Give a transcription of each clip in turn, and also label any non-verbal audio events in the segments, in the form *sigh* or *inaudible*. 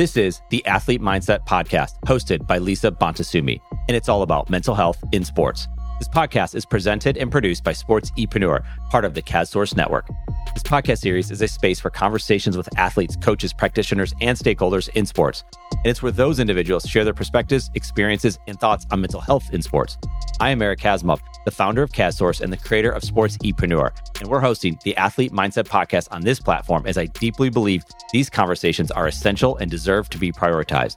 This is the Athlete Mindset Podcast, hosted by Lisa Bonta Sumii, and it's all about mental health in sports. This podcast is presented and produced by Sports Epreneur, part of the CASSource Network. This podcast series is a space for conversations with athletes, coaches, practitioners, and stakeholders in sports. And it's where those individuals share their perspectives, experiences, and thoughts on mental health in sports. I am Eric Kasimov, the founder of CASSource and the creator of Sports Epreneur, and we're hosting the Athlete Mindset Podcast on this platform as I deeply believe these conversations are essential and deserve to be prioritized.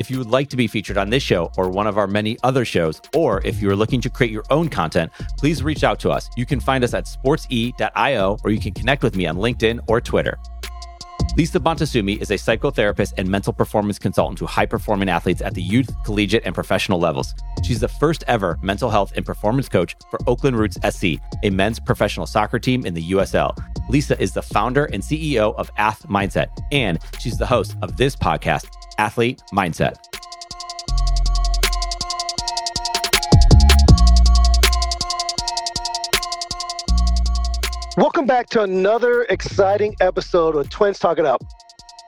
If you would like to be featured on this show or one of our many other shows, or if you are looking to create your own content, please reach out to us. You can find us at sportse.io or you can connect with me on LinkedIn or Twitter. Lisa Bonta Sumii is a psychotherapist and mental performance consultant to high performing athletes at the youth, collegiate, and professional levels. She's the first ever mental health and performance coach for Oakland Roots SC, a men's professional soccer team in the USL. Lisa is the founder and CEO of AthMindset, and she's the host of this podcast, Athlete Mindset. Welcome back to another exciting episode of Twins Talk It Up.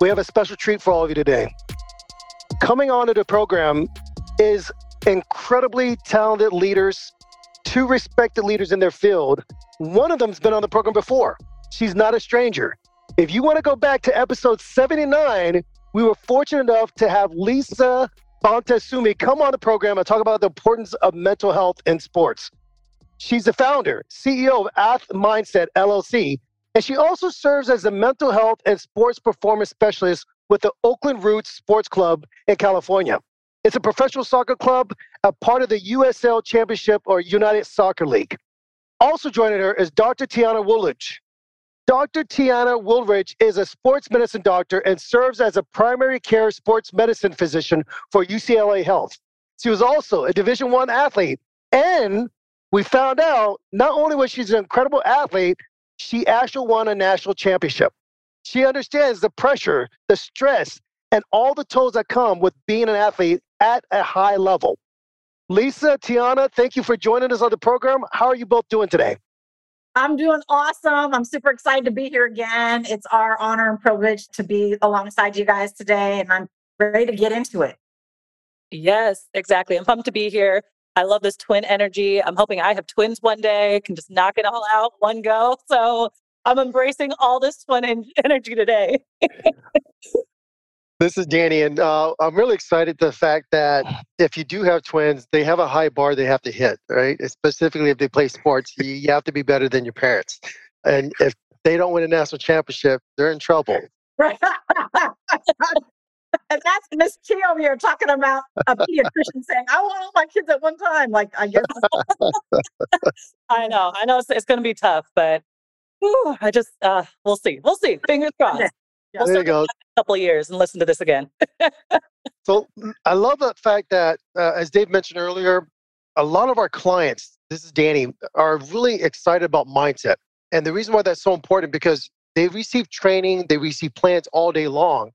We have a special treat for all of you today. Coming onto the program is incredibly talented leaders, two respected leaders in their field. One of them's been on the program before. She's not a stranger. If you want to go back to episode 79, we were fortunate enough to have Lisa Bonta Sumii come on the program and talk about the importance of mental health in sports. She's the founder, CEO of AthMindset LLC, and she also serves as a mental health and sports performance specialist with the Oakland Roots Sports Club in California. It's a professional soccer club, a part of the USL Championship or United Soccer League. Also joining her is Dr. Tiana Woolridge. Dr. Tiana Woolridge is a sports medicine doctor and serves as a primary care sports medicine physician for UCLA Health. She was also a Division One athlete and we found out not only was she an incredible athlete, she actually won a national championship. She understands the pressure, the stress, and all the tolls that come with being an athlete at a high level. Lisa, Tiana, thank you for joining us on the program. How are you both doing today? I'm doing awesome. I'm super excited to be here again. It's our honor and privilege to be alongside you guys today, and I'm ready to get into it. Yes, exactly. I'm pumped to be here. I love this twin energy. I'm hoping I have twins one day, can just knock it all out one go. So I'm embracing all this twin energy today. *laughs* this is Danny, and uh, I'm really excited the fact that if you do have twins, they have a high bar they have to hit, right? Specifically, if they play sports, you, you have to be better than your parents. And if they don't win a national championship, they're in trouble. Right. *laughs* and that's Miss Chi over here talking about a pediatrician saying, "I want all my kids at one time." Like, I guess. *laughs* I know, I know, it's, it's going to be tough, but whew, I just uh, we'll see, we'll see. Fingers *laughs* crossed. Yeah. We'll there you go. A couple of years and listen to this again. *laughs* so mm, I love the fact that, uh, as Dave mentioned earlier, a lot of our clients, this is Danny, are really excited about mindset. And the reason why that's so important because they receive training, they receive plans all day long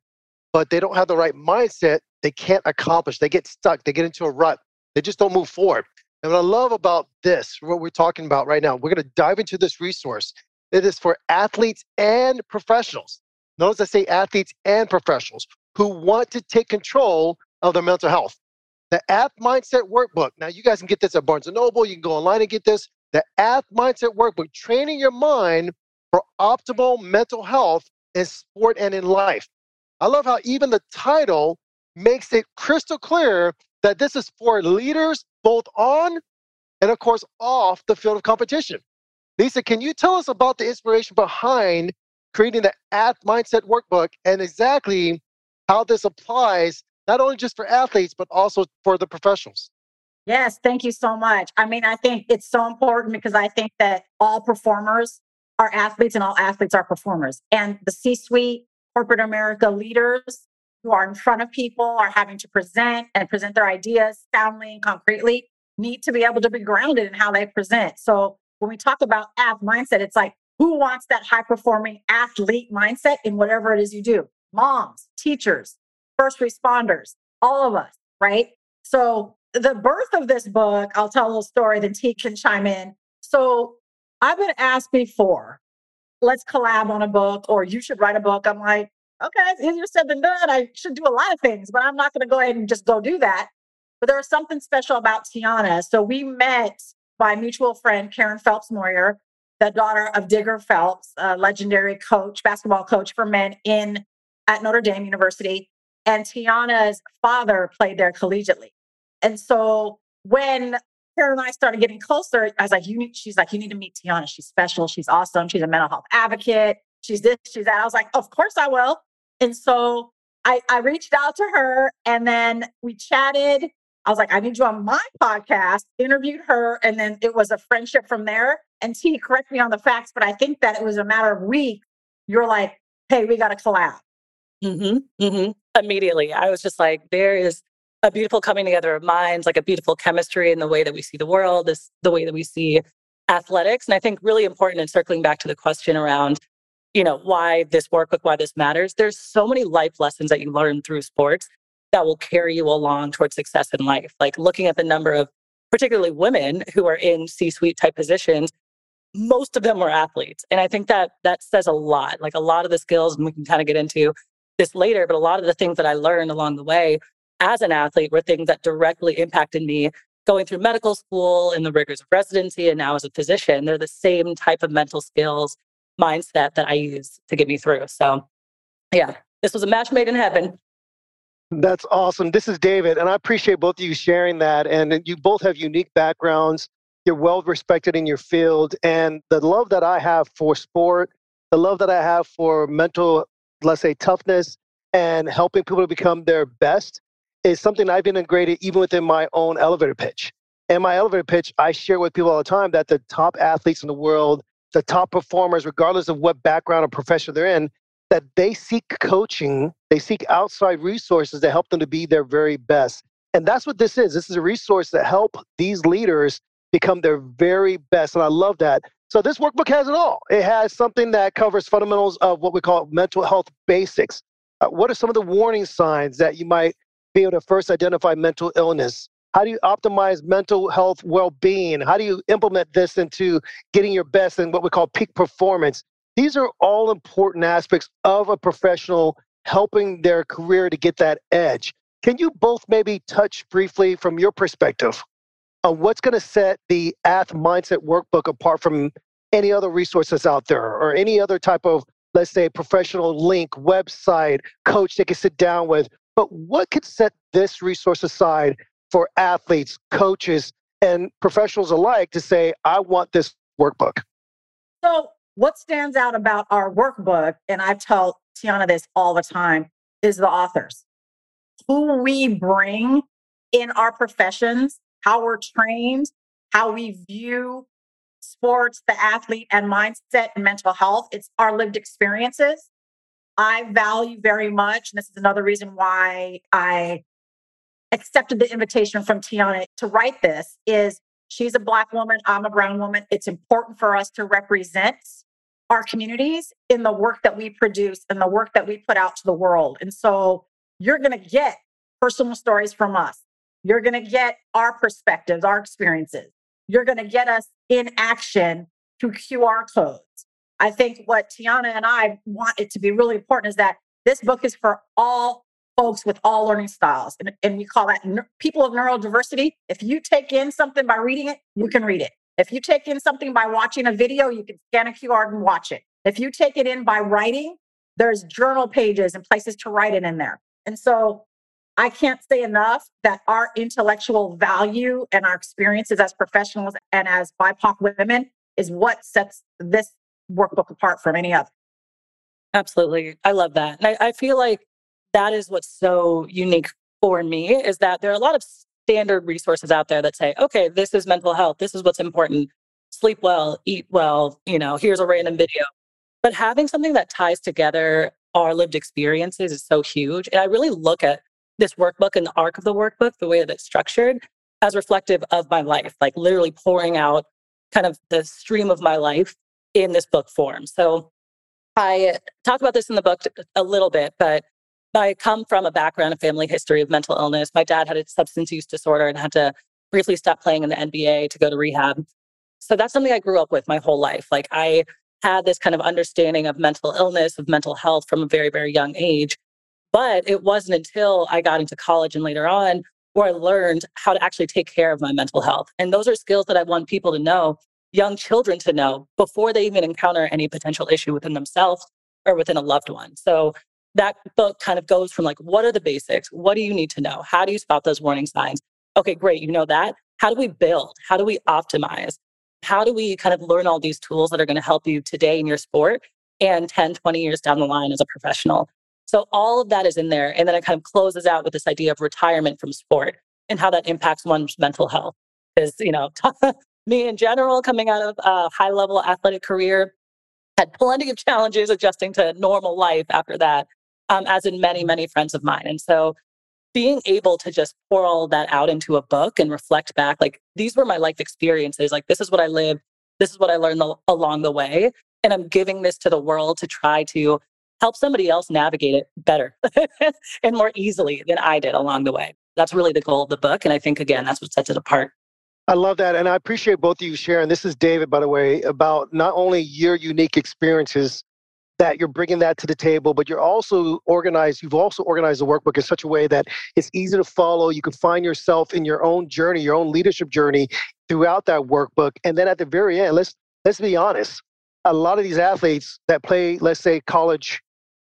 but they don't have the right mindset, they can't accomplish. They get stuck, they get into a rut, they just don't move forward. And what I love about this, what we're talking about right now, we're going to dive into this resource. It is for athletes and professionals. Notice I say athletes and professionals who want to take control of their mental health. The AthMindset Workbook. Now, you guys can get this at Barnes & Noble. You can go online and get this. The Ath Mindset Workbook, training your mind for optimal mental health in sport and in life. I love how even the title makes it crystal clear that this is for leaders both on and, of course, off the field of competition. Lisa, can you tell us about the inspiration behind creating the AthMindset Workbook and exactly how this applies not only just for athletes, but also for the professionals? Yes, thank you so much. I mean, I think it's so important because I think that all performers are athletes and all athletes are performers. And the C suite corporate America leaders who are in front of people, are having to present and present their ideas soundly and concretely, need to be able to be grounded in how they present. So when we talk about ath mindset, it's like, who wants that high performing athlete mindset in whatever it is you do? Moms, teachers, first responders, all of us, right? So the birth of this book, I'll tell a little story, then T can chime in. So I've been asked before let's collab on a book or you should write a book. I'm like, okay, it's easier said than done. I should do a lot of things, but I'm not going to go ahead and just go do that. But there was something special about Tiana. So we met by mutual friend Karen Phelps Moyer, the daughter of Digger Phelps, a legendary coach, basketball coach for men in at Notre Dame University. And Tiana's father played there collegiately. And so when Karen and I started getting closer, I was like, you need, she's like, you need to meet Tiana. She's special. She's awesome. She's a mental health advocate. She's this, she's that. I was like, of course I will. And so I, I reached out to her and then we chatted. I was like, I need you on my podcast, interviewed her, and then it was a friendship from there. And T, correct me on the facts, but I think that it was a matter of weeks. You're like, hey, we got to collab. Mm-hmm, mm-hmm. Immediately, I was just like, there is a beautiful coming together of minds, like a beautiful chemistry in the way that we see the world, this the way that we see athletics. And I think really important in circling back to the question around, you know, why this workbook, why this matters. There's so many life lessons that you learn through sports that will carry you along towards success in life. Like looking at the number of particularly women who are in C-suite type positions, most of them were athletes. And I think that that says a lot. Like a lot of the skills, and we can kind of get into this later, but a lot of the things that I learned along the way as an athlete were things that directly impacted me going through medical school and the rigors of residency and now as a physician. They're the same type of mental skills, mindset that I use to get me through. So, yeah, this was a match made in heaven. That's awesome. This is David, and I appreciate both of you sharing that. And you both have unique backgrounds. You're well respected in your field. And the love that I have for sport, the love that I have for mental, let's say, toughness and helping people to become their best is something I've integrated even within my own elevator pitch. And my elevator pitch, I share with people all the time that the top athletes in the world, the top performers, regardless of what background or profession they're in, that they seek coaching, they seek outside resources to help them to be their very best. And that's what this is. This is a resource that help these leaders become their very best. And I love that. So this workbook has it all. It has something that covers fundamentals of what we call mental health basics. Uh, what are some of the warning signs that you might be able to first identify mental illness? How do you optimize mental health well being? How do you implement this into getting your best and what we call peak performance? These are all important aspects of a professional helping their career to get that edge. Can you both maybe touch briefly from your perspective on what's going to set the Ath Mindset Workbook apart from any other resources out there or any other type of, let's say, professional link, website, coach they can sit down with but what could set this resource aside for athletes, coaches, and professionals alike to say, I want this workbook? So, what stands out about our workbook, and I tell Tiana this all the time, is the authors. Who we bring in our professions, how we're trained, how we view sports, the athlete, and mindset and mental health. It's our lived experiences. I value very much, and this is another reason why I accepted the invitation from Tiana to write this, is she's a black woman, I'm a brown woman. It's important for us to represent our communities in the work that we produce and the work that we put out to the world. And so you're going to get personal stories from us. You're going to get our perspectives, our experiences. You're going to get us in action through QR codes. I think what Tiana and I want it to be really important is that this book is for all folks with all learning styles. And, and we call that people of neurodiversity. If you take in something by reading it, you can read it. If you take in something by watching a video, you can scan a QR and watch it. If you take it in by writing, there's journal pages and places to write it in there. And so I can't say enough that our intellectual value and our experiences as professionals and as BIPOC women is what sets this workbook apart from any other. Absolutely. I love that. And I, I feel like that is what's so unique for me is that there are a lot of standard resources out there that say, okay, this is mental health. This is what's important. Sleep well, eat well, you know, here's a random video. But having something that ties together our lived experiences is so huge. And I really look at this workbook and the arc of the workbook, the way that it's structured, as reflective of my life, like literally pouring out kind of the stream of my life in this book form. So I talk about this in the book a little bit, but I come from a background, a family history of mental illness. My dad had a substance use disorder and had to briefly stop playing in the NBA to go to rehab. So that's something I grew up with my whole life. Like I had this kind of understanding of mental illness, of mental health from a very, very young age. But it wasn't until I got into college and later on where I learned how to actually take care of my mental health. And those are skills that I want people to know, young children to know before they even encounter any potential issue within themselves or within a loved one. So that book kind of goes from like, what are the basics? What do you need to know? How do you spot those warning signs? Okay, great. You know that. How do we build? How do we optimize? How do we kind of learn all these tools that are going to help you today in your sport and 10, 20 years down the line as a professional? So all of that is in there. And then it kind of closes out with this idea of retirement from sport and how that impacts one's mental health. Because, you know, *laughs* me in general, coming out of a high level athletic career, had plenty of challenges adjusting to normal life after that, um, as in many, many friends of mine. And so being able to just pour all that out into a book and reflect back, like these were my life experiences. Like, this is what I lived. This is what I learned the, along the way. And I'm giving this to the world to try to help somebody else navigate it better *laughs* and more easily than I did along the way. That's really the goal of the book. And I think, again, that's what sets it apart. I love that. And I appreciate both of you sharing. This is David, by the way, about not only your unique experiences that you're bringing that to the table, but you're also organized. You've also organized the workbook in such a way that it's easy to follow. You can find yourself in your own journey, your own leadership journey throughout that workbook. And then at the very end, let's let's be honest. A lot of these athletes that play, let's say, college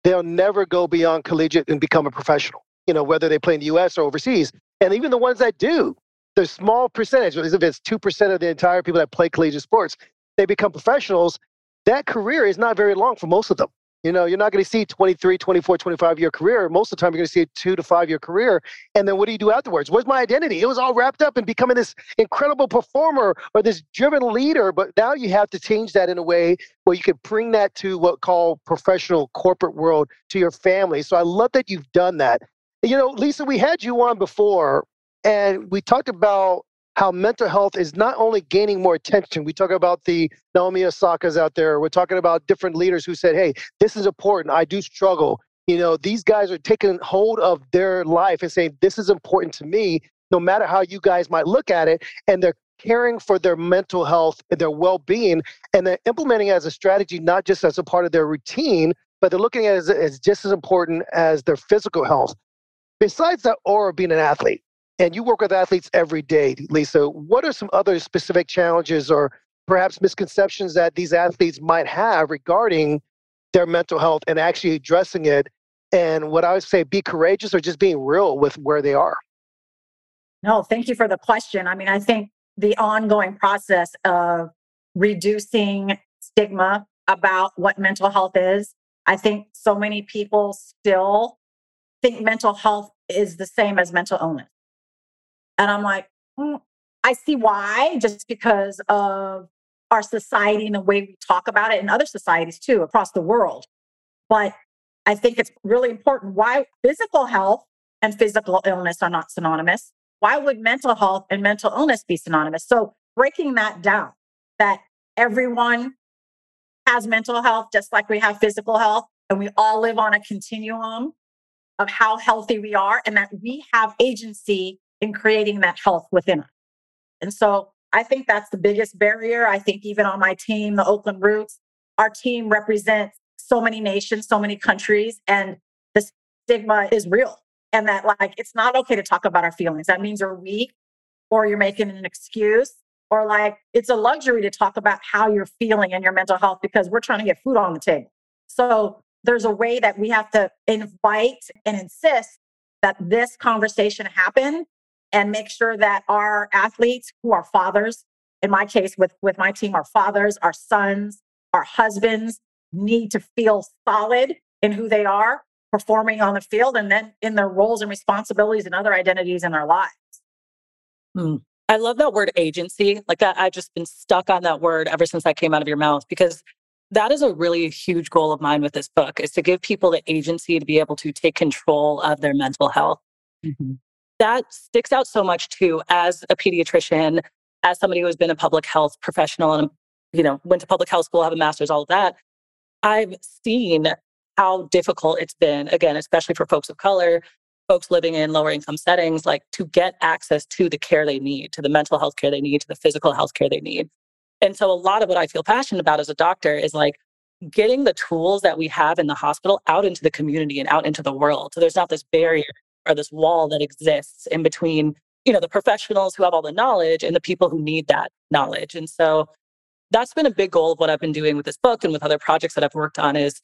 they'll never go beyond collegiate and become a professional, you know, whether they play in the US or overseas. And even the ones that do, the small percentage, if it's 2% of the entire people that play collegiate sports, they become professionals. That career is not very long for most of them. You know, you're not going to see 23, 24, 25 year career. Most of the time, you're going to see a two to five year career. And then what do you do afterwards? What's my identity? It was all wrapped up in becoming this incredible performer or this driven leader. But now you have to change that in a way where you can bring that to what call professional corporate world to your family. So I love that you've done that. You know, Lisa, we had you on before and we talked about how mental health is not only gaining more attention. We talk about the Naomi Osaka's out there. We're talking about different leaders who said, hey, this is important. I do struggle. You know, these guys are taking hold of their life and saying, this is important to me, no matter how you guys might look at it. And they're caring for their mental health and their well being. And they're implementing it as a strategy, not just as a part of their routine, but they're looking at it as, as just as important as their physical health. Besides that aura of being an athlete, and you work with athletes every day, Lisa. What are some other specific challenges or perhaps misconceptions that these athletes might have regarding their mental health and actually addressing it? And what I would say, be courageous or just being real with where they are. No, thank you for the question. I mean, I think the ongoing process of reducing stigma about what mental health is. I think so many people still think mental health is the same as mental illness. And I'm like, mm, I see why, just because of our society and the way we talk about it, and other societies too across the world. But I think it's really important why physical health and physical illness are not synonymous. Why would mental health and mental illness be synonymous? So breaking that down, that everyone has mental health just like we have physical health, and we all live on a continuum of how healthy we are, and that we have agency in creating that health within us. And so I think that's the biggest barrier. I think even on my team, the Oakland Roots, our team represents so many nations, so many countries, and the stigma is real. And that, like, it's not okay to talk about our feelings. That means you're weak or you're making an excuse, or like it's a luxury to talk about how you're feeling and your mental health because we're trying to get food on the table. So there's a way that we have to invite and insist that this conversation happen and make sure that our athletes who are fathers, in my case with, with my team, our fathers, our sons, our husbands need to feel solid in who they are performing on the field and then in their roles and responsibilities and other identities in their lives. Hmm. I love that word agency. Like that, I've just been stuck on that word ever since that came out of your mouth because that is a really huge goal of mine with this book is to give people the agency to be able to take control of their mental health. Mm-hmm that sticks out so much too as a pediatrician, as somebody who has been a public health professional and, you know, went to public health school, have a master's, all of that. I've seen how difficult it's been, again, especially for folks of color, folks living in lower income settings, like to get access to the care they need, to the mental health care they need, to the physical health care they need. And so a lot of what I feel passionate about as a doctor is like getting the tools that we have in the hospital out into the community and out into the world. So there's not this barrier or this wall that exists in between, you know, the professionals who have all the knowledge and the people who need that knowledge. And so that's been a big goal of what I've been doing with this book and with other projects that I've worked on is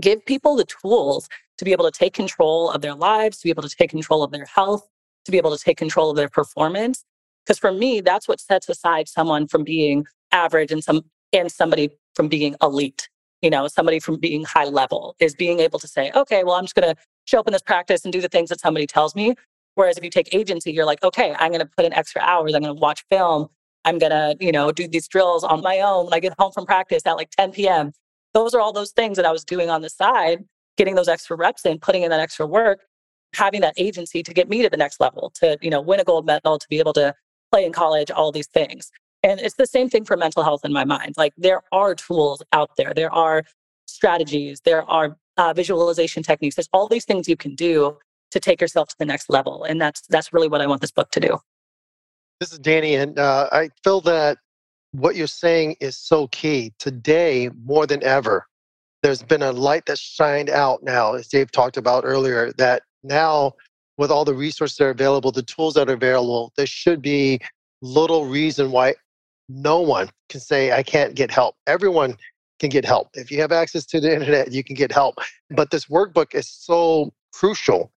give people the tools to be able to take control of their lives, to be able to take control of their health, to be able to take control of their performance. Because for me, that's what sets aside someone from being average and some and somebody from being elite you know, somebody from being high level is being able to say, okay, well, I'm just going to show up in this practice and do the things that somebody tells me. Whereas if you take agency, you're like, okay, I'm going to put in extra hours. I'm going to watch film. I'm going to, you know, do these drills on my own when I get home from practice at like 10 p.m. Those are all those things that I was doing on the side, getting those extra reps in, putting in that extra work, having that agency to get me to the next level, to, you know, win a gold medal, to be able to play in college, all these things. And it's the same thing for mental health in my mind. Like there are tools out there, there are strategies, there are uh, visualization techniques. There's all these things you can do to take yourself to the next level, and that's that's really what I want this book to do. This is Danny, and uh, I feel that what you're saying is so key today more than ever. There's been a light that shined out now, as Dave talked about earlier. That now, with all the resources that are available, the tools that are available, there should be little reason why no one can say, I can't get help. Everyone can get help. If you have access to the internet, you can get help. But this workbook is so crucial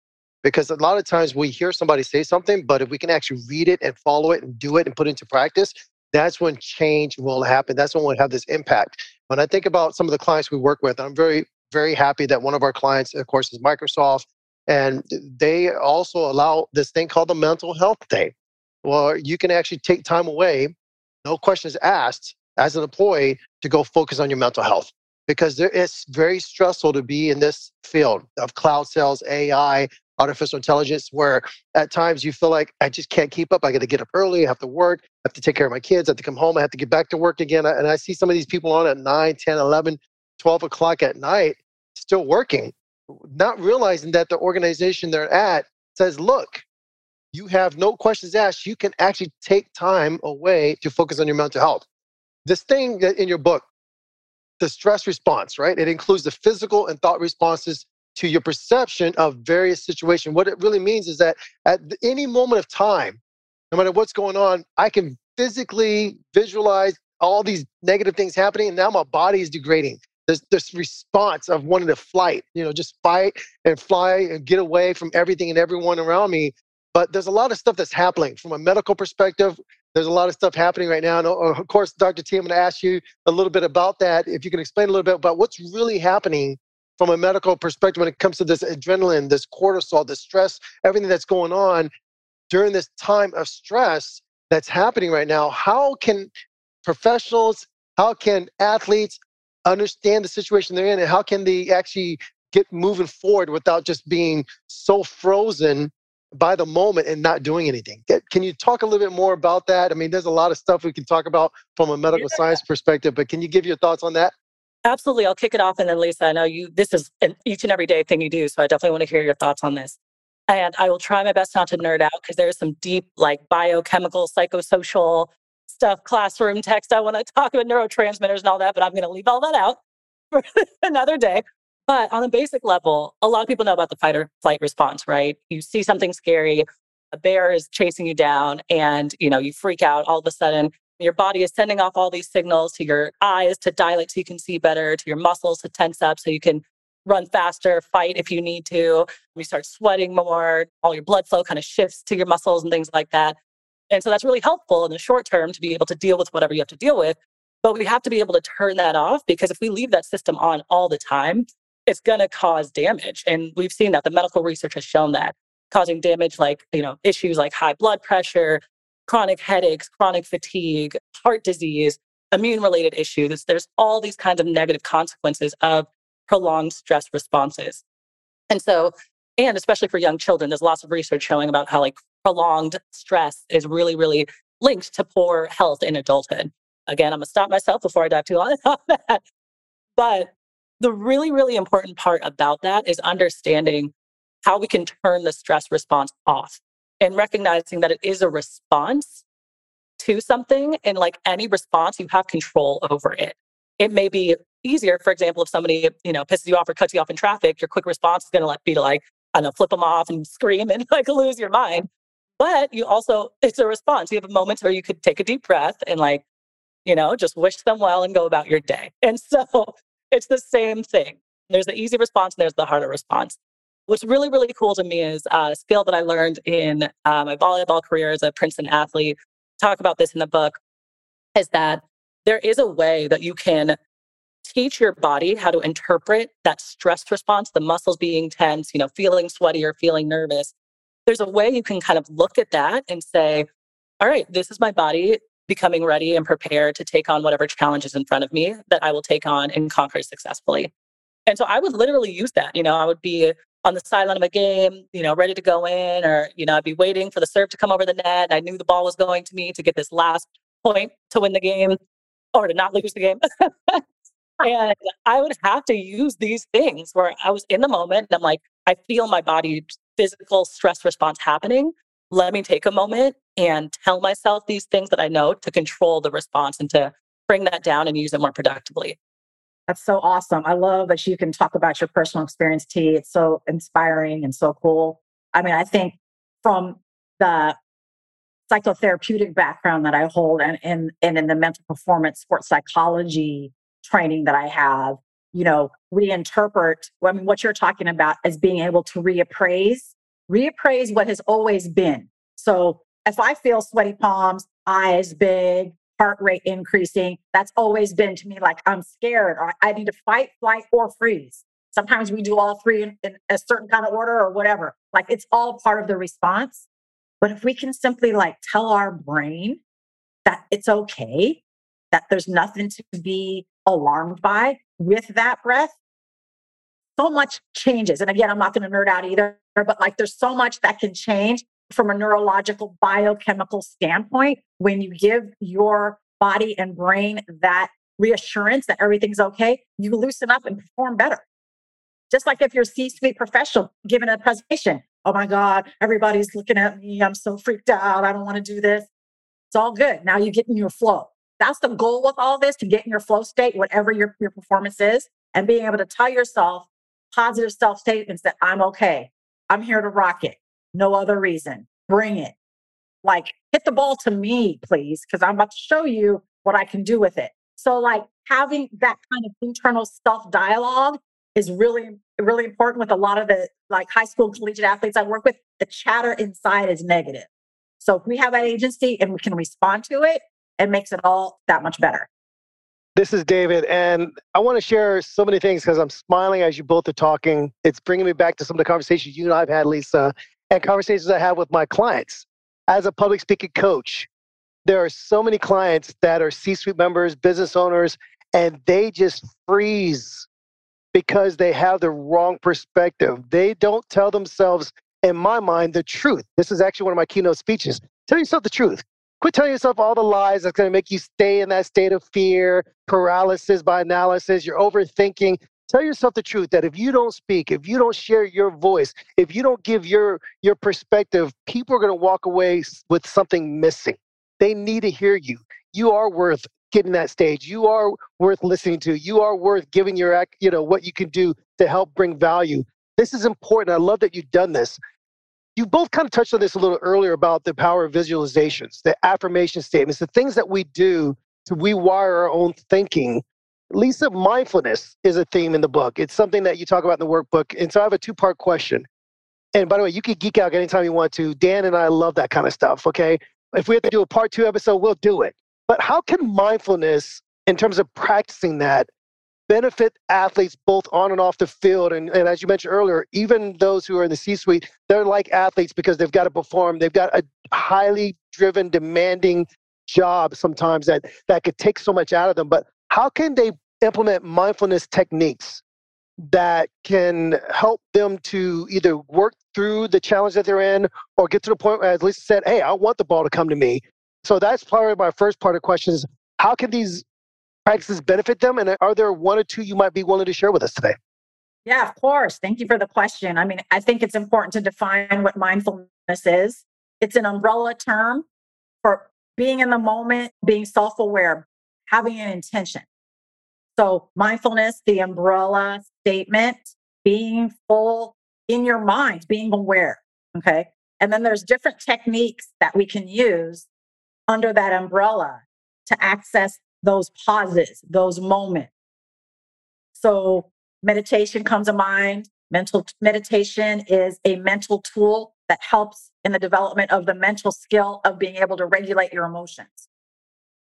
because a lot of times we hear somebody say something, but if we can actually read it and follow it and do it and put it into practice, that's when change will happen. That's when we'll have this impact. When I think about some of the clients we work with, I'm very, very happy that one of our clients, of course, is Microsoft. And they also allow this thing called the mental health day. Well, you can actually take time away no questions asked as an employee to go focus on your mental health because there, it's very stressful to be in this field of cloud sales, AI, artificial intelligence, where at times you feel like I just can't keep up. I got to get up early. I have to work. I have to take care of my kids. I have to come home. I have to get back to work again. And I see some of these people on at 9, 10, 11, 12 o'clock at night still working, not realizing that the organization they're at says, look, you have no questions asked. You can actually take time away to focus on your mental health. This thing that in your book, the stress response, right? It includes the physical and thought responses to your perception of various situations. What it really means is that at any moment of time, no matter what's going on, I can physically visualize all these negative things happening, and now my body is degrading. There's this response of wanting to fight, you know, just fight and fly and get away from everything and everyone around me but there's a lot of stuff that's happening from a medical perspective. There's a lot of stuff happening right now. And uh, of course, Dr. T, I'm going to ask you a little bit about that. If you can explain a little bit about what's really happening from a medical perspective when it comes to this adrenaline, this cortisol, this stress, everything that's going on during this time of stress that's happening right now. How can professionals, how can athletes understand the situation they're in, and how can they actually get moving forward without just being so frozen by the moment and not doing anything. Can you talk a little bit more about that? I mean, there's a lot of stuff we can talk about from a medical yeah. science perspective, but can you give your thoughts on that? Absolutely. I'll kick it off. And then, Lisa, I know you, this is an each and every day thing you do. So I definitely want to hear your thoughts on this. And I will try my best not to nerd out because there's some deep, like biochemical, psychosocial stuff, classroom text. I want to *laughs* talk about neurotransmitters and all that, but I'm going to leave all that out for *laughs* another day. But on a basic level, a lot of people know about the fight or flight response, right? You see something scary, a bear is chasing you down, and you know, you freak out all of a sudden. Your body is sending off all these signals to your eyes to dilate so you can see better, to your muscles to tense up so you can run faster, fight if you need to. You start sweating more, all your blood flow kind of shifts to your muscles and things like that. And so that's really helpful in the short term to be able to deal with whatever you have to deal with. But we have to be able to turn that off because if we leave that system on all the time, it's going to cause damage. And we've seen that the medical research has shown that causing damage like, you know, issues like high blood pressure, chronic headaches, chronic fatigue, heart disease, immune related issues. There's all these kinds of negative consequences of prolonged stress responses. And so, and especially for young children, there's lots of research showing about how like prolonged stress is really, really linked to poor health in adulthood. Again, I'm gonna stop myself before I dive too long *laughs* on that. But the really, really important part about that is understanding how we can turn the stress response off and recognizing that it is a response to something and like any response, you have control over it. It may be easier, for example, if somebody, you know, pisses you off or cuts you off in traffic, your quick response is going to be to like, I don't know, flip them off and *laughs* scream and like lose your mind. But you also, it's a response. You have a moment where you could take a deep breath and like, you know, just wish them well and go about your day. And so it's the same thing. There's the easy response and there's the harder response. What's really, really cool to me is a skill that I learned in uh, my volleyball career as a Princeton athlete. Talk about this in the book is that there is a way that you can teach your body how to interpret that stress response, the muscles being tense, you know, feeling sweaty or feeling nervous. There's a way you can kind of look at that and say, all right, this is my body becoming ready and prepared to take on whatever challenge is in front of me that I will take on and conquer successfully. And so I would literally use that. You know, I would be on the sideline of a game, you know, ready to go in, or, you know, I'd be waiting for the serve to come over the net. I knew the ball was going to me to get this last point to win the game or to not lose the game. *laughs* and I would have to use these things where I was in the moment and I'm like, I feel my body physical stress response happening. Let me take a moment and tell myself these things that I know to control the response and to bring that down and use it more productively. That's so awesome. I love that you can talk about your personal experience, T. It's so inspiring and so cool. I mean, I think from the psychotherapeutic background that I hold and, and, and in the mental performance sports psychology training that I have, you know, we interpret, I mean, what you're talking about as being able to reappraise, reappraise what has always been. So if I feel sweaty palms, eyes big, heart rate increasing, that's always been to me like I'm scared or I need to fight, flight, or freeze. Sometimes we do all three in, in a certain kind of order or whatever. Like it's all part of the response. But if we can simply like tell our brain that it's okay, that there's nothing to be alarmed by with that breath, so much changes. And again, I'm not going to nerd out either, but like there's so much that can change from a neurological biochemical standpoint when you give your body and brain that reassurance that everything's okay, you loosen up and perform better. Just like if you're C suite professional giving a presentation, oh my God, everybody's looking at me. I'm so freaked out. I don't want to do this. It's all good. Now you get in your flow. That's the goal with all this to get in your flow state, whatever your, your performance is, and being able to tell yourself positive self statements that I'm okay. I'm here to rock it. No other reason. Bring it. Like, hit the ball to me, please, because I'm about to show you what I can do with it. So, like, having that kind of internal self dialogue is really, really important with a lot of the like high school collegiate athletes I work with. The chatter inside is negative. So, if we have that agency and we can respond to it, it makes it all that much better. This is David, and I want to share so many things because I'm smiling as you both are talking. It's bringing me back to some of the conversations you and I've had, Lisa, and conversations I have with my clients. As a public speaking coach, there are so many clients that are C suite members, business owners, and they just freeze because they have the wrong perspective. They don't tell themselves, in my mind, the truth. This is actually one of my keynote speeches. Tell yourself the truth. Quit telling yourself all the lies that's going to make you stay in that state of fear, paralysis by analysis. You're overthinking. Tell yourself the truth that if you don't speak, if you don't share your voice, if you don't give your your perspective, people are going to walk away with something missing. They need to hear you. You are worth getting that stage. You are worth listening to. You are worth giving your act. you know what you can do to help bring value. This is important. I love that you've done this. You both kind of touched on this a little earlier about the power of visualizations, the affirmation statements, the things that we do to rewire our own thinking Lisa, mindfulness is a theme in the book. It's something that you talk about in the workbook. And so I have a two part question. And by the way, you can geek out anytime you want to. Dan and I love that kind of stuff. Okay. If we have to do a part two episode, we'll do it. But how can mindfulness, in terms of practicing that, benefit athletes both on and off the field? And, and as you mentioned earlier, even those who are in the C suite, they're like athletes because they've got to perform. They've got a highly driven, demanding job sometimes that, that could take so much out of them. But how can they implement mindfulness techniques that can help them to either work through the challenge that they're in or get to the point where, as Lisa said, hey, I want the ball to come to me. So that's probably my first part of questions. How can these practices benefit them? And are there one or two you might be willing to share with us today? Yeah, of course. Thank you for the question. I mean, I think it's important to define what mindfulness is. It's an umbrella term for being in the moment, being self aware, having an intention. So, mindfulness, the umbrella statement, being full in your mind, being aware. Okay. And then there's different techniques that we can use under that umbrella to access those pauses, those moments. So, meditation comes to mind. Mental meditation is a mental tool that helps in the development of the mental skill of being able to regulate your emotions.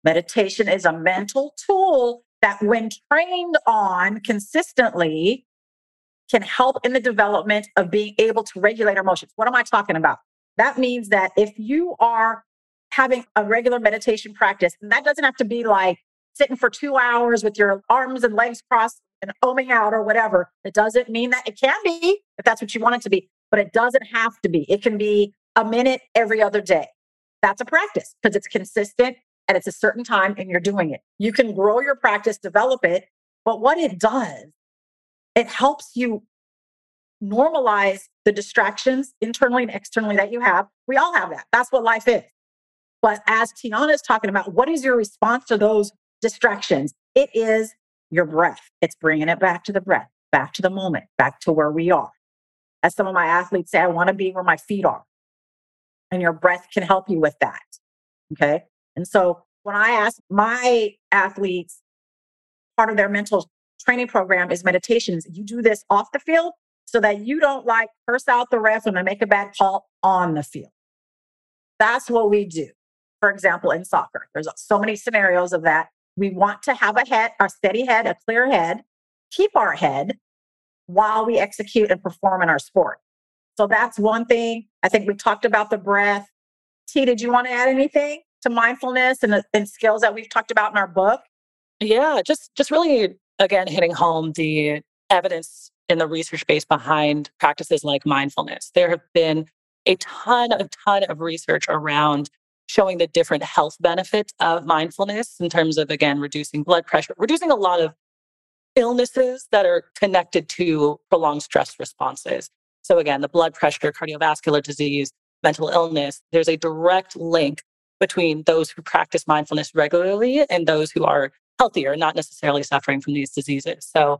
Meditation is a mental tool that, when trained on consistently, can help in the development of being able to regulate our emotions. What am I talking about? That means that if you are having a regular meditation practice, and that doesn't have to be like sitting for two hours with your arms and legs crossed and oming out or whatever. It doesn't mean that it can be if that's what you want it to be, but it doesn't have to be. It can be a minute every other day. That's a practice because it's consistent and it's a certain time and you're doing it. You can grow your practice, develop it, but what it does, it helps you normalize the distractions internally and externally that you have. We all have that. That's what life is. But as Tiana is talking about, what is your response to those distractions? It is your breath. It's bringing it back to the breath, back to the moment, back to where we are. As some of my athletes say, I want to be where my feet are. And your breath can help you with that. Okay. And so when I ask my athletes, part of their mental training program is meditations. You do this off the field so that you don't like curse out the ref when they make a bad call on the field. That's what we do. For example, in soccer, there's so many scenarios of that. We want to have a head, a steady head, a clear head, keep our head while we execute and perform in our sport. So that's one thing. I think we talked about the breath. T, did you want to add anything to mindfulness and, and skills that we've talked about in our book? Yeah, just just really again hitting home the evidence in the research base behind practices like mindfulness. There have been a ton of ton of research around showing the different health benefits of mindfulness in terms of again reducing blood pressure, reducing a lot of illnesses that are connected to prolonged stress responses. So again, the blood pressure, cardiovascular disease, mental illness, there's a direct link between those who practice mindfulness regularly and those who are healthier, not necessarily suffering from these diseases. So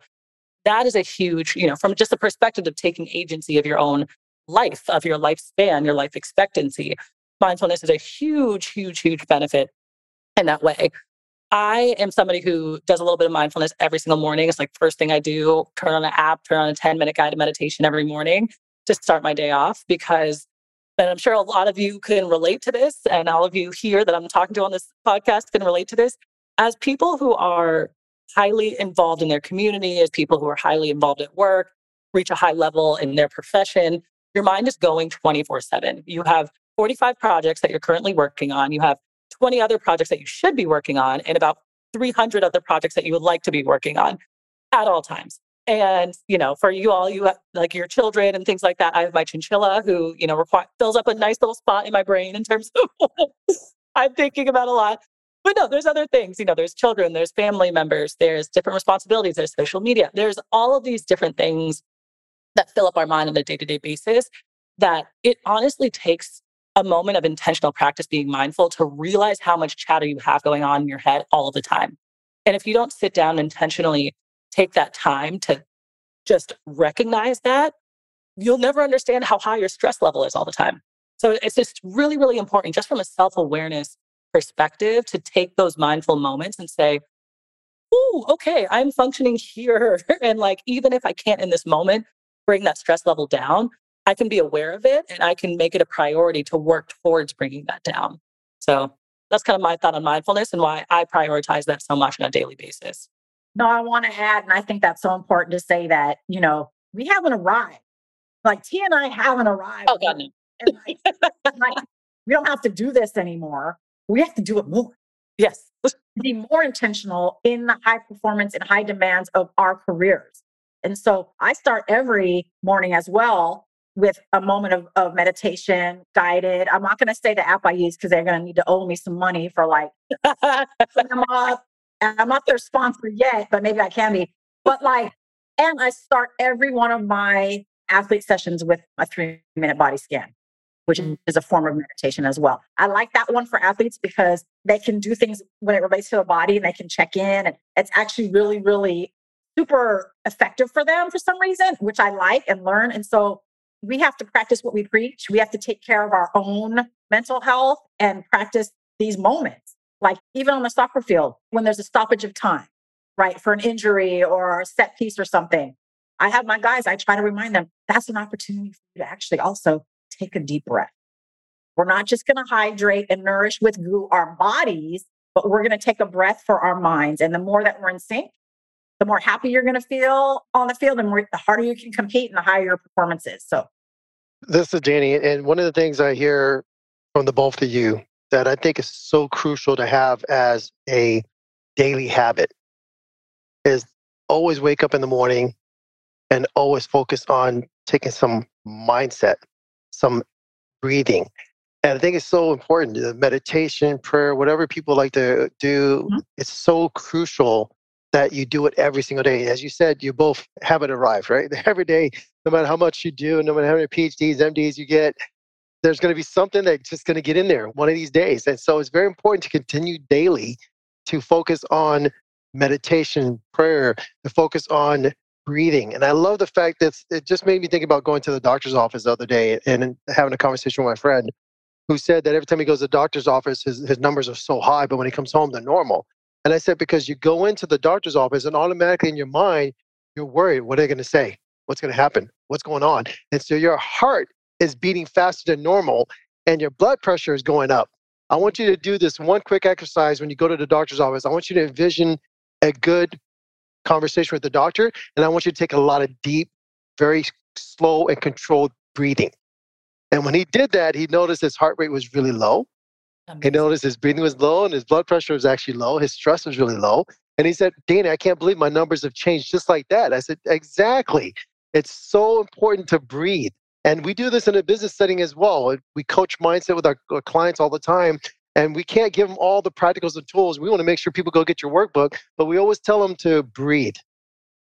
that is a huge, you know, from just the perspective of taking agency of your own life, of your lifespan, your life expectancy. Mindfulness is a huge, huge, huge benefit in that way. I am somebody who does a little bit of mindfulness every single morning. It's like first thing I do, turn on an app, turn on a 10 minute guided meditation every morning to start my day off because and I'm sure a lot of you can relate to this, and all of you here that I'm talking to on this podcast can relate to this. As people who are highly involved in their community, as people who are highly involved at work, reach a high level in their profession, your mind is going 24 7. You have 45 projects that you're currently working on. You have 20 other projects that you should be working on, and about 300 other projects that you would like to be working on at all times. And, you know, for you all, you have like your children and things like that. I have my chinchilla who, you know, fills up a nice little spot in my brain in terms of *laughs* I'm thinking about a lot. But no, there's other things. You know, there's children, there's family members, there's different responsibilities, there's social media, there's all of these different things that fill up our mind on a day to day basis that it honestly takes a moment of intentional practice being mindful to realize how much chatter you have going on in your head all of the time. And if you don't sit down intentionally take that time to just recognize that, you'll never understand how high your stress level is all the time. So it's just really, really important, just from a self awareness perspective to take those mindful moments and say, oh, okay, I'm functioning here. *laughs* and like, even if I can't in this moment bring that stress level down, I can be aware of it and I can make it a priority to work towards bringing that down. So that's kind of my thought on mindfulness and why I prioritize that so much on a daily basis. No, I want to add, and I think that's so important to say that, you know, we haven't arrived. Like T and I haven't arrived. Oh, God, no. like, like, we don't have to do this anymore we have to do it more. Yes. *laughs* Be more intentional in the high performance and high demands of our careers. And so I start every morning as well with a moment of, of meditation, guided. I'm not going to say the app I use because they're going to need to owe me some money for like, I'm up. I'm not their sponsor yet, but maybe I can be. But like, and I start every one of my athlete sessions with a three minute body scan which is a form of meditation as well. I like that one for athletes because they can do things when it relates to the body and they can check in. And it's actually really, really super effective for them for some reason, which I like and learn. And so we have to practice what we preach. We have to take care of our own mental health and practice these moments. Like even on the soccer field, when there's a stoppage of time, right, for an injury or a set piece or something, I have my guys, I try to remind them that's an opportunity for you to actually also take a deep breath. We're not just going to hydrate and nourish with goo our bodies, but we're going to take a breath for our minds. And the more that we're in sync, the more happy you're going to feel on the field, and the harder you can compete and the higher your performance is. So, this is Danny. And one of the things I hear from the both of you that I think is so crucial to have as a daily habit is always wake up in the morning and always focus on taking some mindset, some breathing. And I think it's so important. The meditation, prayer, whatever people like to do, mm-hmm. it's so crucial that you do it every single day. As you said, you both have it arrived, right? *laughs* Every day, no matter how much you do, no matter how many PhDs, MDs you get, there's going to be something that's just going to get in there one of these days. And so it's very important to continue daily to focus on meditation, prayer, to focus on breathing. And I love the fact that it just made me think about going to the doctor's office the other day and having a conversation with my friend who said that every time he goes to the doctor's office, his, his numbers are so high, but when he comes home, they're normal. And I said, because you go into the doctor's office and automatically in your mind, you're worried. What are they going to say? What's going to happen? What's going on? And so your heart is beating faster than normal and your blood pressure is going up. I want you to do this one quick exercise when you go to the doctor's office. I want you to envision a good conversation with the doctor, and I want you to take a lot of deep, very slow and controlled breathing. And when he did that, he noticed his heart rate was really low. Amazing. He noticed his breathing was low and his blood pressure was actually low. His stress was really low. And he said, Danny, I can't believe my numbers have changed just like that. I said, Exactly. It's so important to breathe. And we do this in a business setting as well. We coach mindset with our, clients all the time. And we can't give them all the practicals and tools. We want to make sure people go get your workbook, but we always tell them to breathe.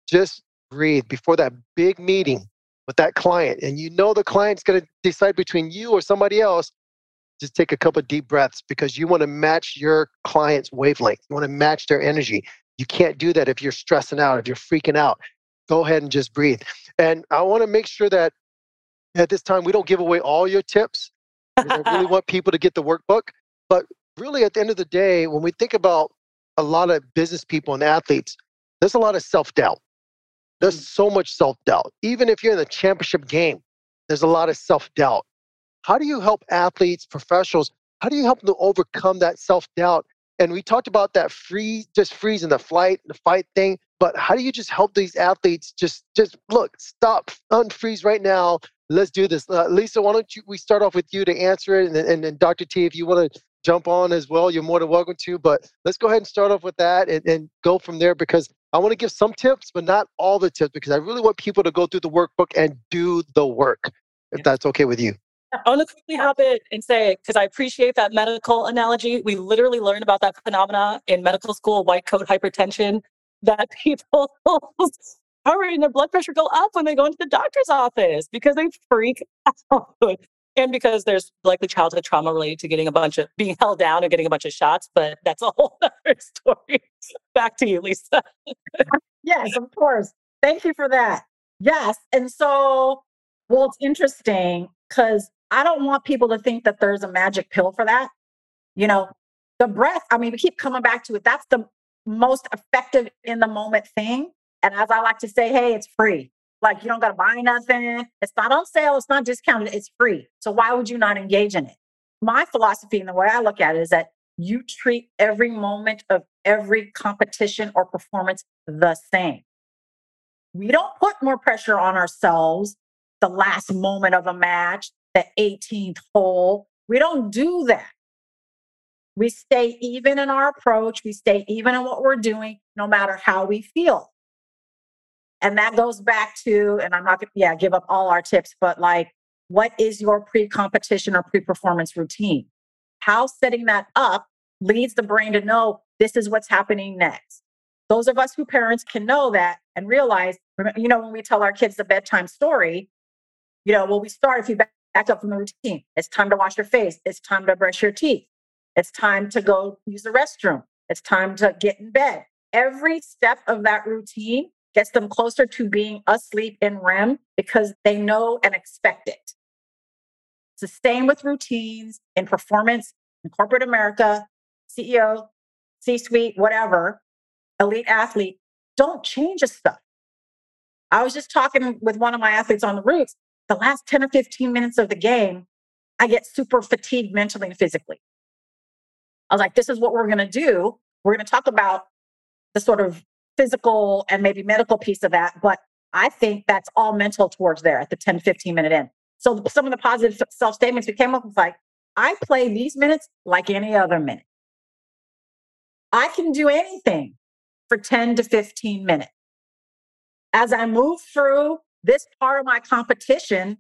Just breathe before that big meeting with that client. And you know the client's going to decide between you or somebody else. Just take a couple deep breaths because you want to match your client's wavelength. You want to match their energy. You can't do that if you're stressing out, if you're freaking out. Go ahead and just breathe. And I want to make sure that at this time we don't give away all your tips. I really *laughs* want people to get the workbook. But really, at the end of the day, when we think about a lot of business people and athletes, there's a lot of self doubt. There's mm. so much self doubt. Even if you're in the championship game, there's a lot of self doubt. How do you help athletes, professionals? How do you help them overcome that self doubt? And we talked about that freeze, just freezing the flight, the fight thing. But how do you just help these athletes just, just look, stop, unfreeze right now. Let's do this. Uh, Lisa, why don't you, we start off with you to answer it, and, and, and Dr. T, if you want to jump on as well, you're more than welcome to. But let's go ahead and start off with that and, and go from there because I want to give some tips, but not all the tips because I really want people to go through the workbook and do the work, if that's okay with you. I want to quickly hop in and say, because I appreciate that medical analogy. We literally learned about that phenomena in medical school, white coat hypertension, that *laughs* people rate and their blood pressure go up when they go into the doctor's office because they freak out. And because there's likely childhood trauma related to getting a bunch of being held down and getting a bunch of shots but that's a *laughs* whole other story. Back to you lisa. Yes of course. Thank you for that. Yes and so well it's interesting because i don't want people to think that there's a magic pill for that. You know the breath i mean we keep coming back to it. That's the most effective in the moment thing and as i like to say hey it's free like you don't got to buy nothing. It's not on sale. It's not discounted. It's free. So why would you not engage in it? My philosophy and the way I look at it is that you treat every moment of every competition or performance the same. We don't put more pressure on ourselves the last moment of a match, the 18th hole. We don't do that. We stay even in our approach. We stay even in what we're doing, no matter how we feel. And that goes back to, and I'm not gonna, yeah, give up all our tips, but like, what is your pre competition or pre performance routine? How setting that up leads the brain to know this is what's happening next. Those of us who parents can know that and realize, you know, when we tell our kids the bedtime story, you know, well, we start if you back up from the routine. It's time to wash your face. It's time to brush your teeth. It's time to go use the restroom. It's time to get in bed. Every step of that routine gets them closer to being asleep in REM because they know and expect it. It's the same with routines in performance in corporate America, CEO, C suite, whatever, elite athlete. Don't change the stuff. I was just talking with one of my athletes on the routes. The last 10 or 15 minutes of the game, I get super fatigued mentally and physically. I was like, this is what we're going to do. We're going to talk about the sort of physical and maybe medical piece of that. But I think that's all mental towards there at the 10, 15 minute end. So some of the positive self statements we came up with like, I play these minutes like any other minute. I can do anything for 10 to 15 minutes. As I move through this part of my competition,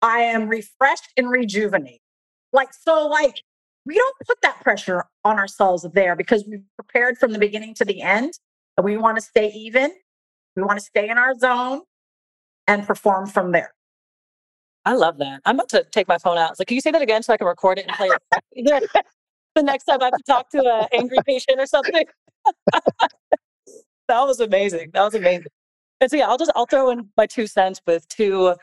I am refreshed and rejuvenated. Like, so, like, we don't put that pressure on ourselves there because we've prepared from the beginning to the end and we want to stay even. We want to stay in our zone and perform from there. I love that. I'm about to take my phone out. So can you say that again so I can record it and play it the next time I have to talk to an angry patient or something? *laughs* that was amazing. That was amazing. And so yeah, I'll just I'll throw in my two cents with two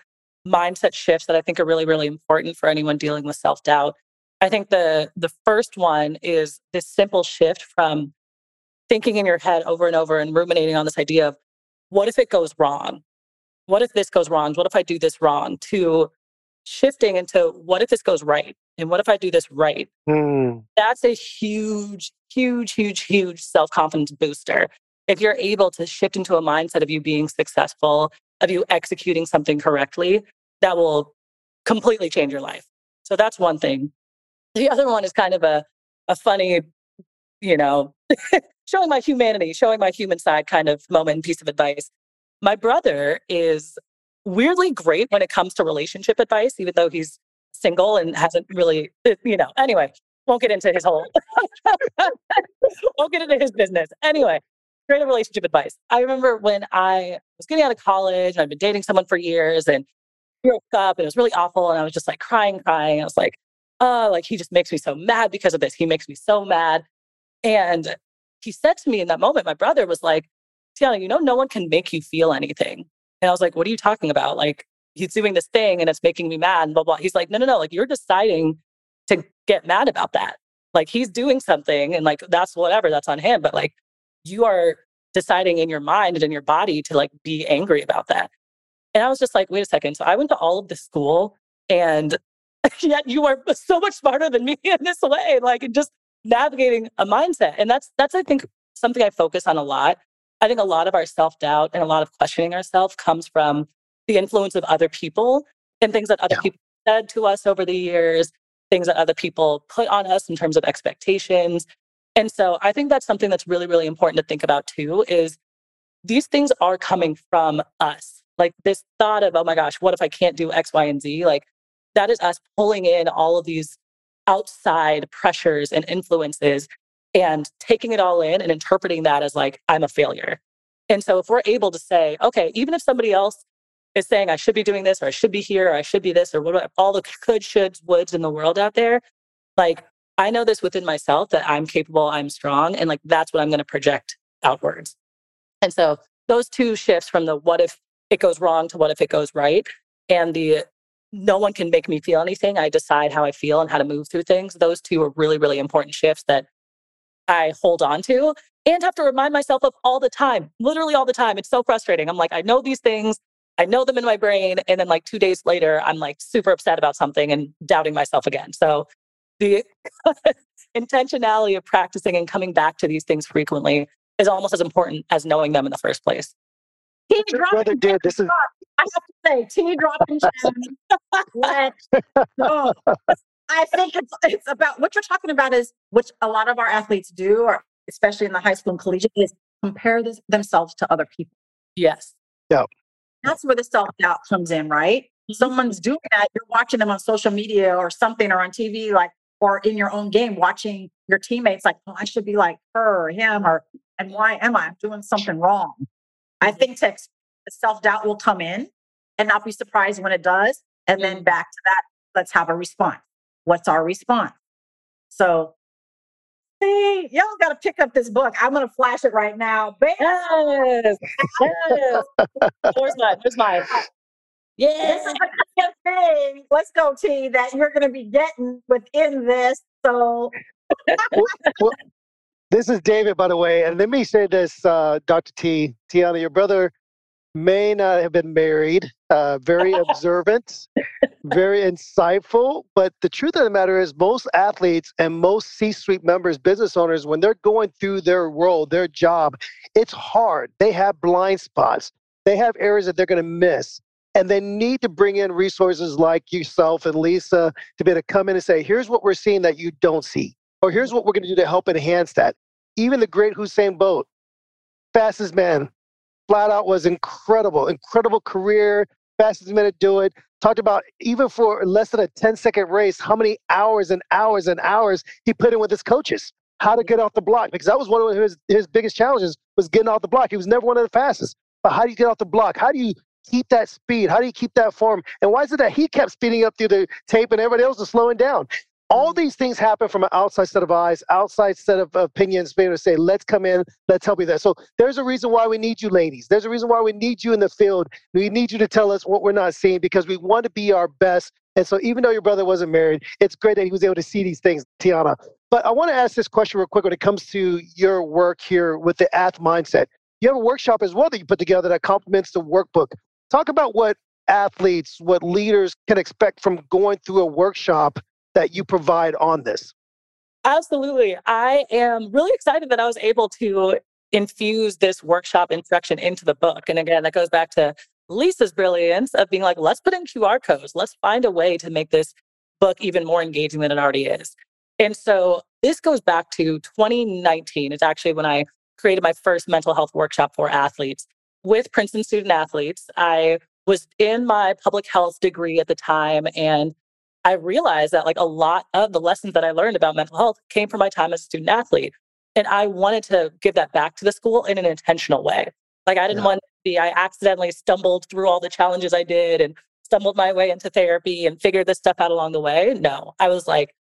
mindset shifts that I think are really, really important for anyone dealing with self-doubt. I think the the first one is this simple shift from thinking in your head over and over and ruminating on this idea of what if it goes wrong? What if this goes wrong? What if I do this wrong? To shifting into what if this goes right? And what if I do this right? Mm. That's a huge, huge, huge, huge self confidence booster. If you're able to shift into a mindset of you being successful, of you executing something correctly, that will completely change your life. So that's one thing. The other one is kind of a, a funny, you know, *laughs* showing my humanity, showing my human side kind of moment piece of advice. My brother is weirdly great when it comes to relationship advice, even though he's single and hasn't really, eh, you know, anyway, won't get into his whole, *laughs* won't get into his business. Anyway, great relationship advice. I remember when I was getting out of college I'd been dating someone for years and broke up and it was really awful. And I was just like crying, crying. I was like, oh, like he just makes me so mad because of this. He makes me so mad. And he said to me in that moment, my brother was like, Tiana, you know, no one can make you feel anything. And I was like, what are you talking about? Like, he's doing this thing and it's making me mad and blah, blah. He's like, no, no, no. Like, you're deciding to get mad about that. Like, he's doing something and like, that's whatever, that's on him. But like, you are deciding in your mind and in your body to like be angry about that. And I was just like, wait a second. So I went to all of this school and *laughs* yet you are so much smarter than me *laughs* in this way like just navigating a mindset. And that's that's i think something i focus on a lot. I think a lot of our self-doubt and a lot of questioning ourselves comes from the influence of other people and things that other yeah. people said to us over the years things that other people put on us in terms of expectations. And so i think that's something that's really really important to think about too is these things are coming from us. Like this thought of oh my gosh what if i can't do x y and z? Like that is us pulling in all of these outside pressures and influences and taking it all in and interpreting that as like, I'm a failure. And so if we're able to say, okay, even if somebody else is saying I should be doing this or I should be here or I should be this or what all the *laughs* could, shoulds, woulds in the world out there, like I know this within myself that I'm capable, I'm strong, and like that's what I'm going to project outwards. And so those two shifts from the what if it goes wrong to what if it goes right and the no one can make me feel anything. I decide how I feel and how to move through things. Those two are really, really important shifts that I hold on to and have to remind myself of all the time, literally all the time. It's so frustrating. I'm like, I know these things, I know them in my brain. And then, like, two days later, I'm like super upset about something and doubting myself again. So, the *laughs* intentionality of practicing and coming back to these things frequently is almost as important as knowing them in the first place. He brother did. This is I have to say, tea dropping *laughs* *laughs* oh, I think it's it's about what you're talking about is which a lot of our athletes do, or especially in the high school and collegiate, is compare this, themselves to other people. Yes. Yeah. That's where the self doubt comes in, right? Mm-hmm. Someone's doing that. You're watching them on social media or something, or on TV, like or in your own game, watching your teammates, like, oh, I should be like her or him, or and why am I? I'm doing something wrong. I think to self doubt will come in and not be surprised when it does. And then back to that let's have a response. What's our response? So, see, y'all got to pick up this book. I'm going to flash it right now. Bam! Yes. *laughs* yes. Where's mine? Where's mine? The thing. Let's go, T, that you're going to be getting within this. So, Well, well, this is David, by the way. And let me say this, uh, Dr. T, Tiana, your brother may not have been married, uh, very observant, very insightful. But the truth of the matter is, most athletes and most C suite members, business owners, when they're going through their role, their job, it's hard. They have blind spots, they have areas that they're going to miss. And they need to bring in resources like yourself and Lisa to be able to come in and say, here's what we're seeing that you don't see, or here's what we're going to do to help enhance that. Even the great Usain Bolt, fastest man, flat out was incredible, incredible career, fastest man to do it. Talked about even for less than a 10 second race, how many hours and hours and hours he put in with his coaches, how to mm-hmm. get off the block, because that was one of his, his biggest challenges was getting off the block. He was never one of the fastest. But how do you get off the block? How do you keep that speed? How do you keep that form? And why is it that he kept speeding up through the tape and everybody else was slowing down? All these things happen from an outside set of eyes, outside set of opinions, being able to say, let's come in, let's help you there. So there's a reason why we need you, ladies. There's a reason why we need you in the field. We need you to tell us what we're not seeing because we want to be our best. And so even though your brother wasn't married, it's great that he was able to see these things, Tiana. But I want to ask this question real quick when it comes to your work here with the AthMindset. You have a workshop as well that you put together that complements the workbook. Talk about what athletes, what leaders can expect from going through a workshop that you provide on this. Absolutely. I am really excited that I was able to infuse this workshop instruction into the book. And again, that goes back to Lisa's brilliance of being like, let's put in QR codes. Let's find a way to make this book even more engaging than it already is. And so this goes back to 2019. It's actually when I created my first mental health workshop for athletes with Princeton student athletes. I was in my public health degree at the time and I realized that like a lot of the lessons that I learned about mental health came from my time as a student athlete. And I wanted to give that back to the school in an intentional way. Like I didn't yeah. want to be, I accidentally stumbled through all the challenges I did and stumbled my way into therapy and figured this stuff out along the way. No, I was like,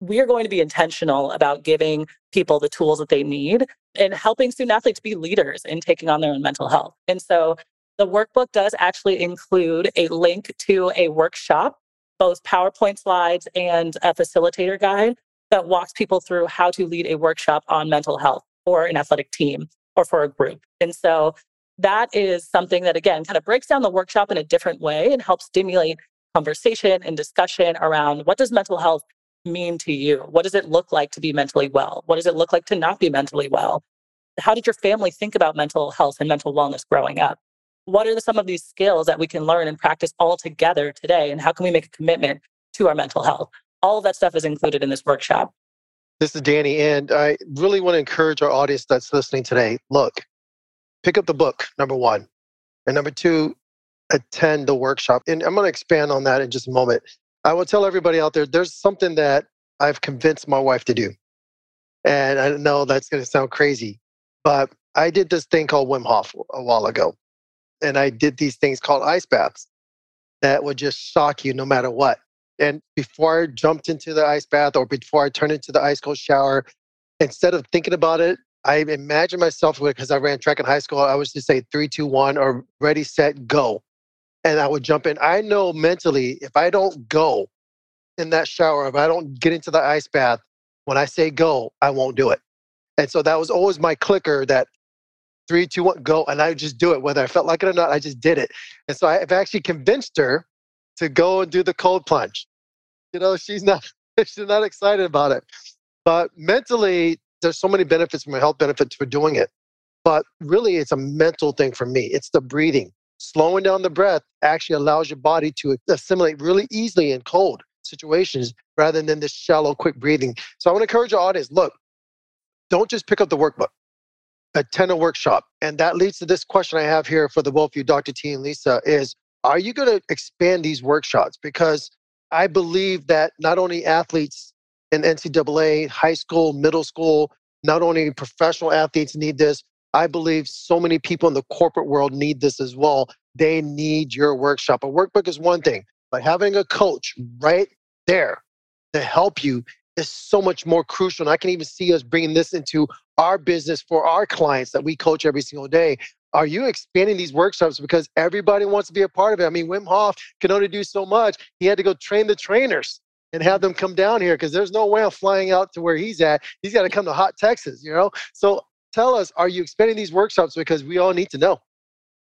we are going to be intentional about giving people the tools that they need and helping student athletes be leaders in taking on their own mental health. And so the workbook does actually include a link to a workshop both PowerPoint slides and a facilitator guide that walks people through how to lead a workshop on mental health for an athletic team or for a group. And so that is something that, again, kind of breaks down the workshop in a different way and helps stimulate conversation and discussion around what does mental health mean to you? What does it look like to be mentally well? What does it look like to not be mentally well? How did your family think about mental health and mental wellness growing up? What are some of these skills that we can learn and practice all together today? And how can we make a commitment to our mental health? All of that stuff is included in this workshop. This is Danny, and I really want to encourage our audience that's listening today. Look, pick up the book, number one. And number two, attend the workshop. And I'm going to expand on that in just a moment. I will tell everybody out there there's something that I've convinced my wife to do. And I know that's going to sound crazy, but I did this thing called Wim Hof a while ago and I did these things called ice baths that would just shock you no matter what. And before I jumped into the ice bath or before I turned into the ice cold shower, instead of thinking about it, I imagine myself because I ran track in high school. I was just say three, two, one, or ready, set, go, and I would jump in. I know mentally if I don't go in that shower, if I don't get into the ice bath, when I say go, I won't do it. And so that was always my clicker that three, two, one, go. And I just do it. Whether I felt like it or not, I just did it. And so I've actually convinced her to go and do the cold plunge. You know, she's not *laughs* she's not excited about it. But mentally, there's so many benefits from health benefits for doing it. But really, it's a mental thing for me. It's the breathing. Slowing down the breath actually allows your body to assimilate really easily in cold situations rather than this shallow, quick breathing. So I want to encourage your audience look, don't just pick up the workbook attend a workshop. And that leads to this question I have here for the both of you, Dr. T and Lisa, is are you going to expand these workshops? Because I believe that not only athletes in NCAA, high school, middle school, not only professional athletes need this, I believe so many people in the corporate world need this as well. They need your workshop. A workbook is one thing, but having a coach right there to help you is so much more crucial. And I can even see us bringing this into our business for our clients that we coach every single day. Are you expanding these workshops because everybody wants to be a part of it? I mean, Wim Hof can only do so much. He had to go train the trainers and have them come down here because there's no way I'm flying out to where he's at. He's got to come to hot Texas, you know? So tell us, are you expanding these workshops because we all need to know?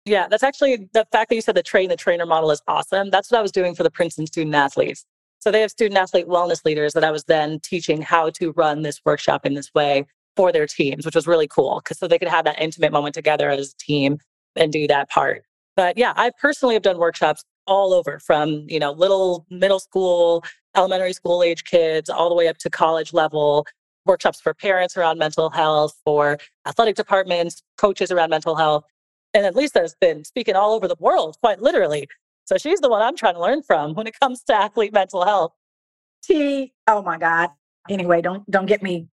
Yeah, that's actually the fact that you said the train the trainer model is awesome. That's what I was doing for the Princeton student athletes. So they have student athlete wellness leaders that I was then teaching how to run this workshop in this way for their teams, which was really cool because so they could have that intimate moment together as a team and do that part. But yeah, I personally have done workshops all over from, you know, little middle school, elementary school age kids, all the way up to college level, workshops for parents around mental health, for athletic departments, coaches around mental health. And at Lisa has been speaking all over the world, quite literally. So she's the one I'm trying to learn from when it comes to athlete mental health. T, oh my God. Anyway, don't don't get me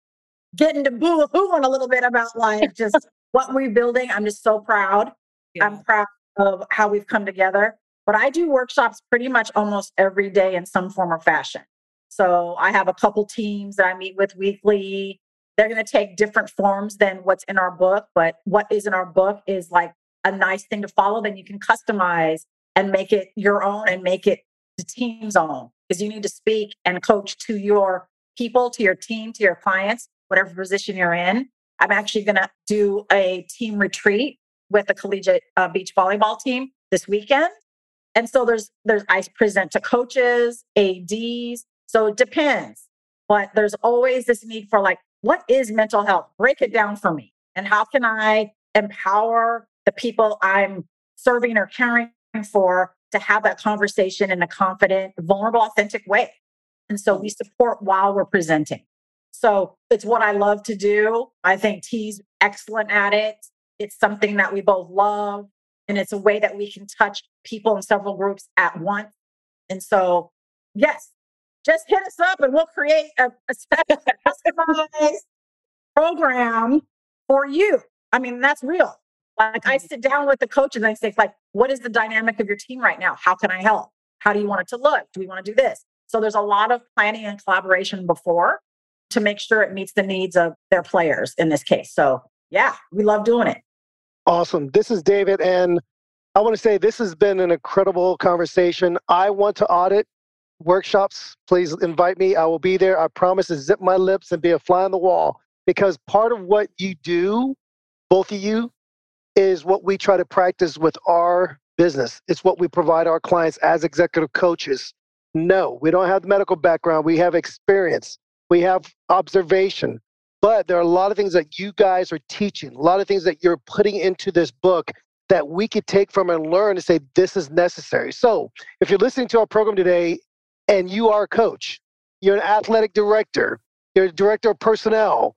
getting to boo hooing a little bit about like just what we're building. I'm just so proud. Yeah. I'm proud of how we've come together. But I do workshops pretty much almost every day in some form or fashion. So I have a couple teams that I meet with weekly. They're going to take different forms than what's in our book, but what is in our book is like a nice thing to follow. Then you can customize and make it your own and make it the team's own because you need to speak and coach to your people, to your team, to your clients, whatever position you're in. I'm actually going to do a team retreat with the collegiate uh, beach volleyball team this weekend. And so there's there's I present to coaches, ADs. So it depends. But there's always this need for like, what is mental health? Break it down for me. And how can I empower the people I'm serving or caring for to have that conversation in a confident, vulnerable, authentic way. And so we support while we're presenting. So it's what I love to do. I think T's excellent at it. It's something that we both love. And it's a way that we can touch people in several groups at once. And so, yes, just hit us up and we'll create a, a special customized program for you. I mean, that's real. Like I sit down with the coach and I say, like, what is the dynamic of your team right now? How can I help? How do you want it to look? Do we want to do this? So there's a lot of planning and collaboration before to make sure it meets the needs of their players in this case. So yeah, we love doing it. Awesome. This is David. And I want to say this has been an incredible conversation. I want to audit workshops. Please invite me. I will be there. I promise to zip my lips and be a fly on the wall because part of what you do, both of you, is what we try to practice with our business. It's what we provide our clients as executive coaches. No, we don't have the medical background. We have experience, we have observation. But there are a lot of things that you guys are teaching, a lot of things that you're putting into this book that we could take from and learn and say, this is necessary. So if you're listening to our program today and you are a coach, you're an athletic director, you're a director of personnel,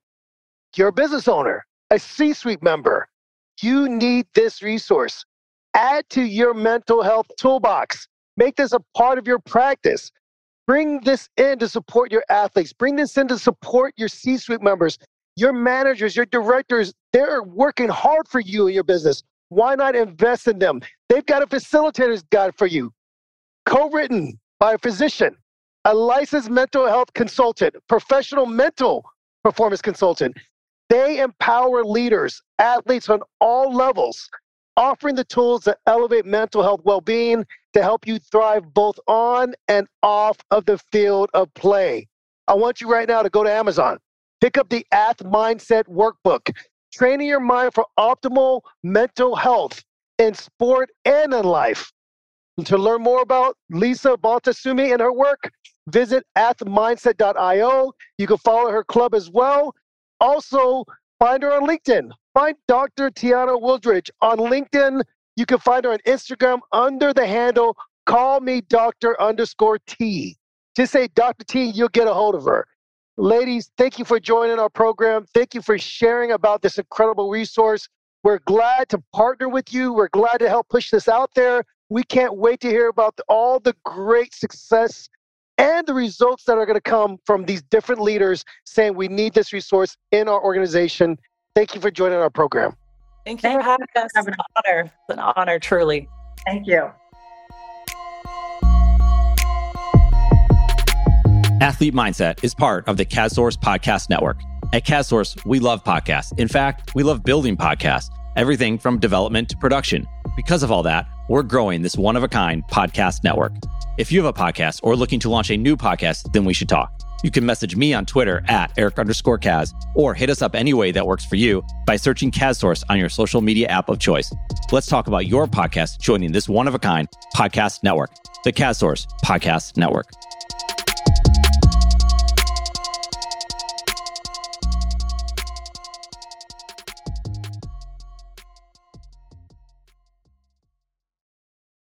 you're a business owner, a C suite member, you need this resource. Add to your mental health toolbox. Make this a part of your practice. Bring this in to support your athletes. Bring this in to support your C suite members, your managers, your directors. They're working hard for you and your business. Why not invest in them? They've got a facilitator's guide for you, co written by a physician, a licensed mental health consultant, professional mental performance consultant. They empower leaders, athletes on all levels, offering the tools that elevate mental health well being to help you thrive both on and off of the field of play. I want you right now to go to Amazon, pick up the AthMindset Workbook, training your mind for optimal mental health in sport and in life. And to learn more about Lisa Bonta Sumii and her work, visit athmindset.io. You can follow her club as well also, find her on LinkedIn. Find Dr. Tiana Woolridge on LinkedIn. You can find her on Instagram under the handle call me Dr. underscore T. Just say Dr. T, you'll get a hold of her. Ladies, thank you for joining our program. Thank you for sharing about this incredible resource. We're glad to partner with you. We're glad to help push this out there. We can't wait to hear about all the great success and the results that are going to come from these different leaders saying we need this resource in our organization. Thank you for joining our program. Thank you for having us. It's an honor. It's an honor, truly. Thank you. Athlete Mindset is part of the CASSource Podcast Network. At CASSource, we love podcasts. In fact, we love building podcasts, everything from development to production. Because of all that, we're growing this one of a kind podcast network. If you have a podcast or looking to launch a new podcast, then we should talk. You can message me on Twitter at Eric underscore Kaz or hit us up any way that works for you by searching CASSource on your social media app of choice. Let's talk about your podcast joining this one of a kind podcast network, the CASSource Podcast Network.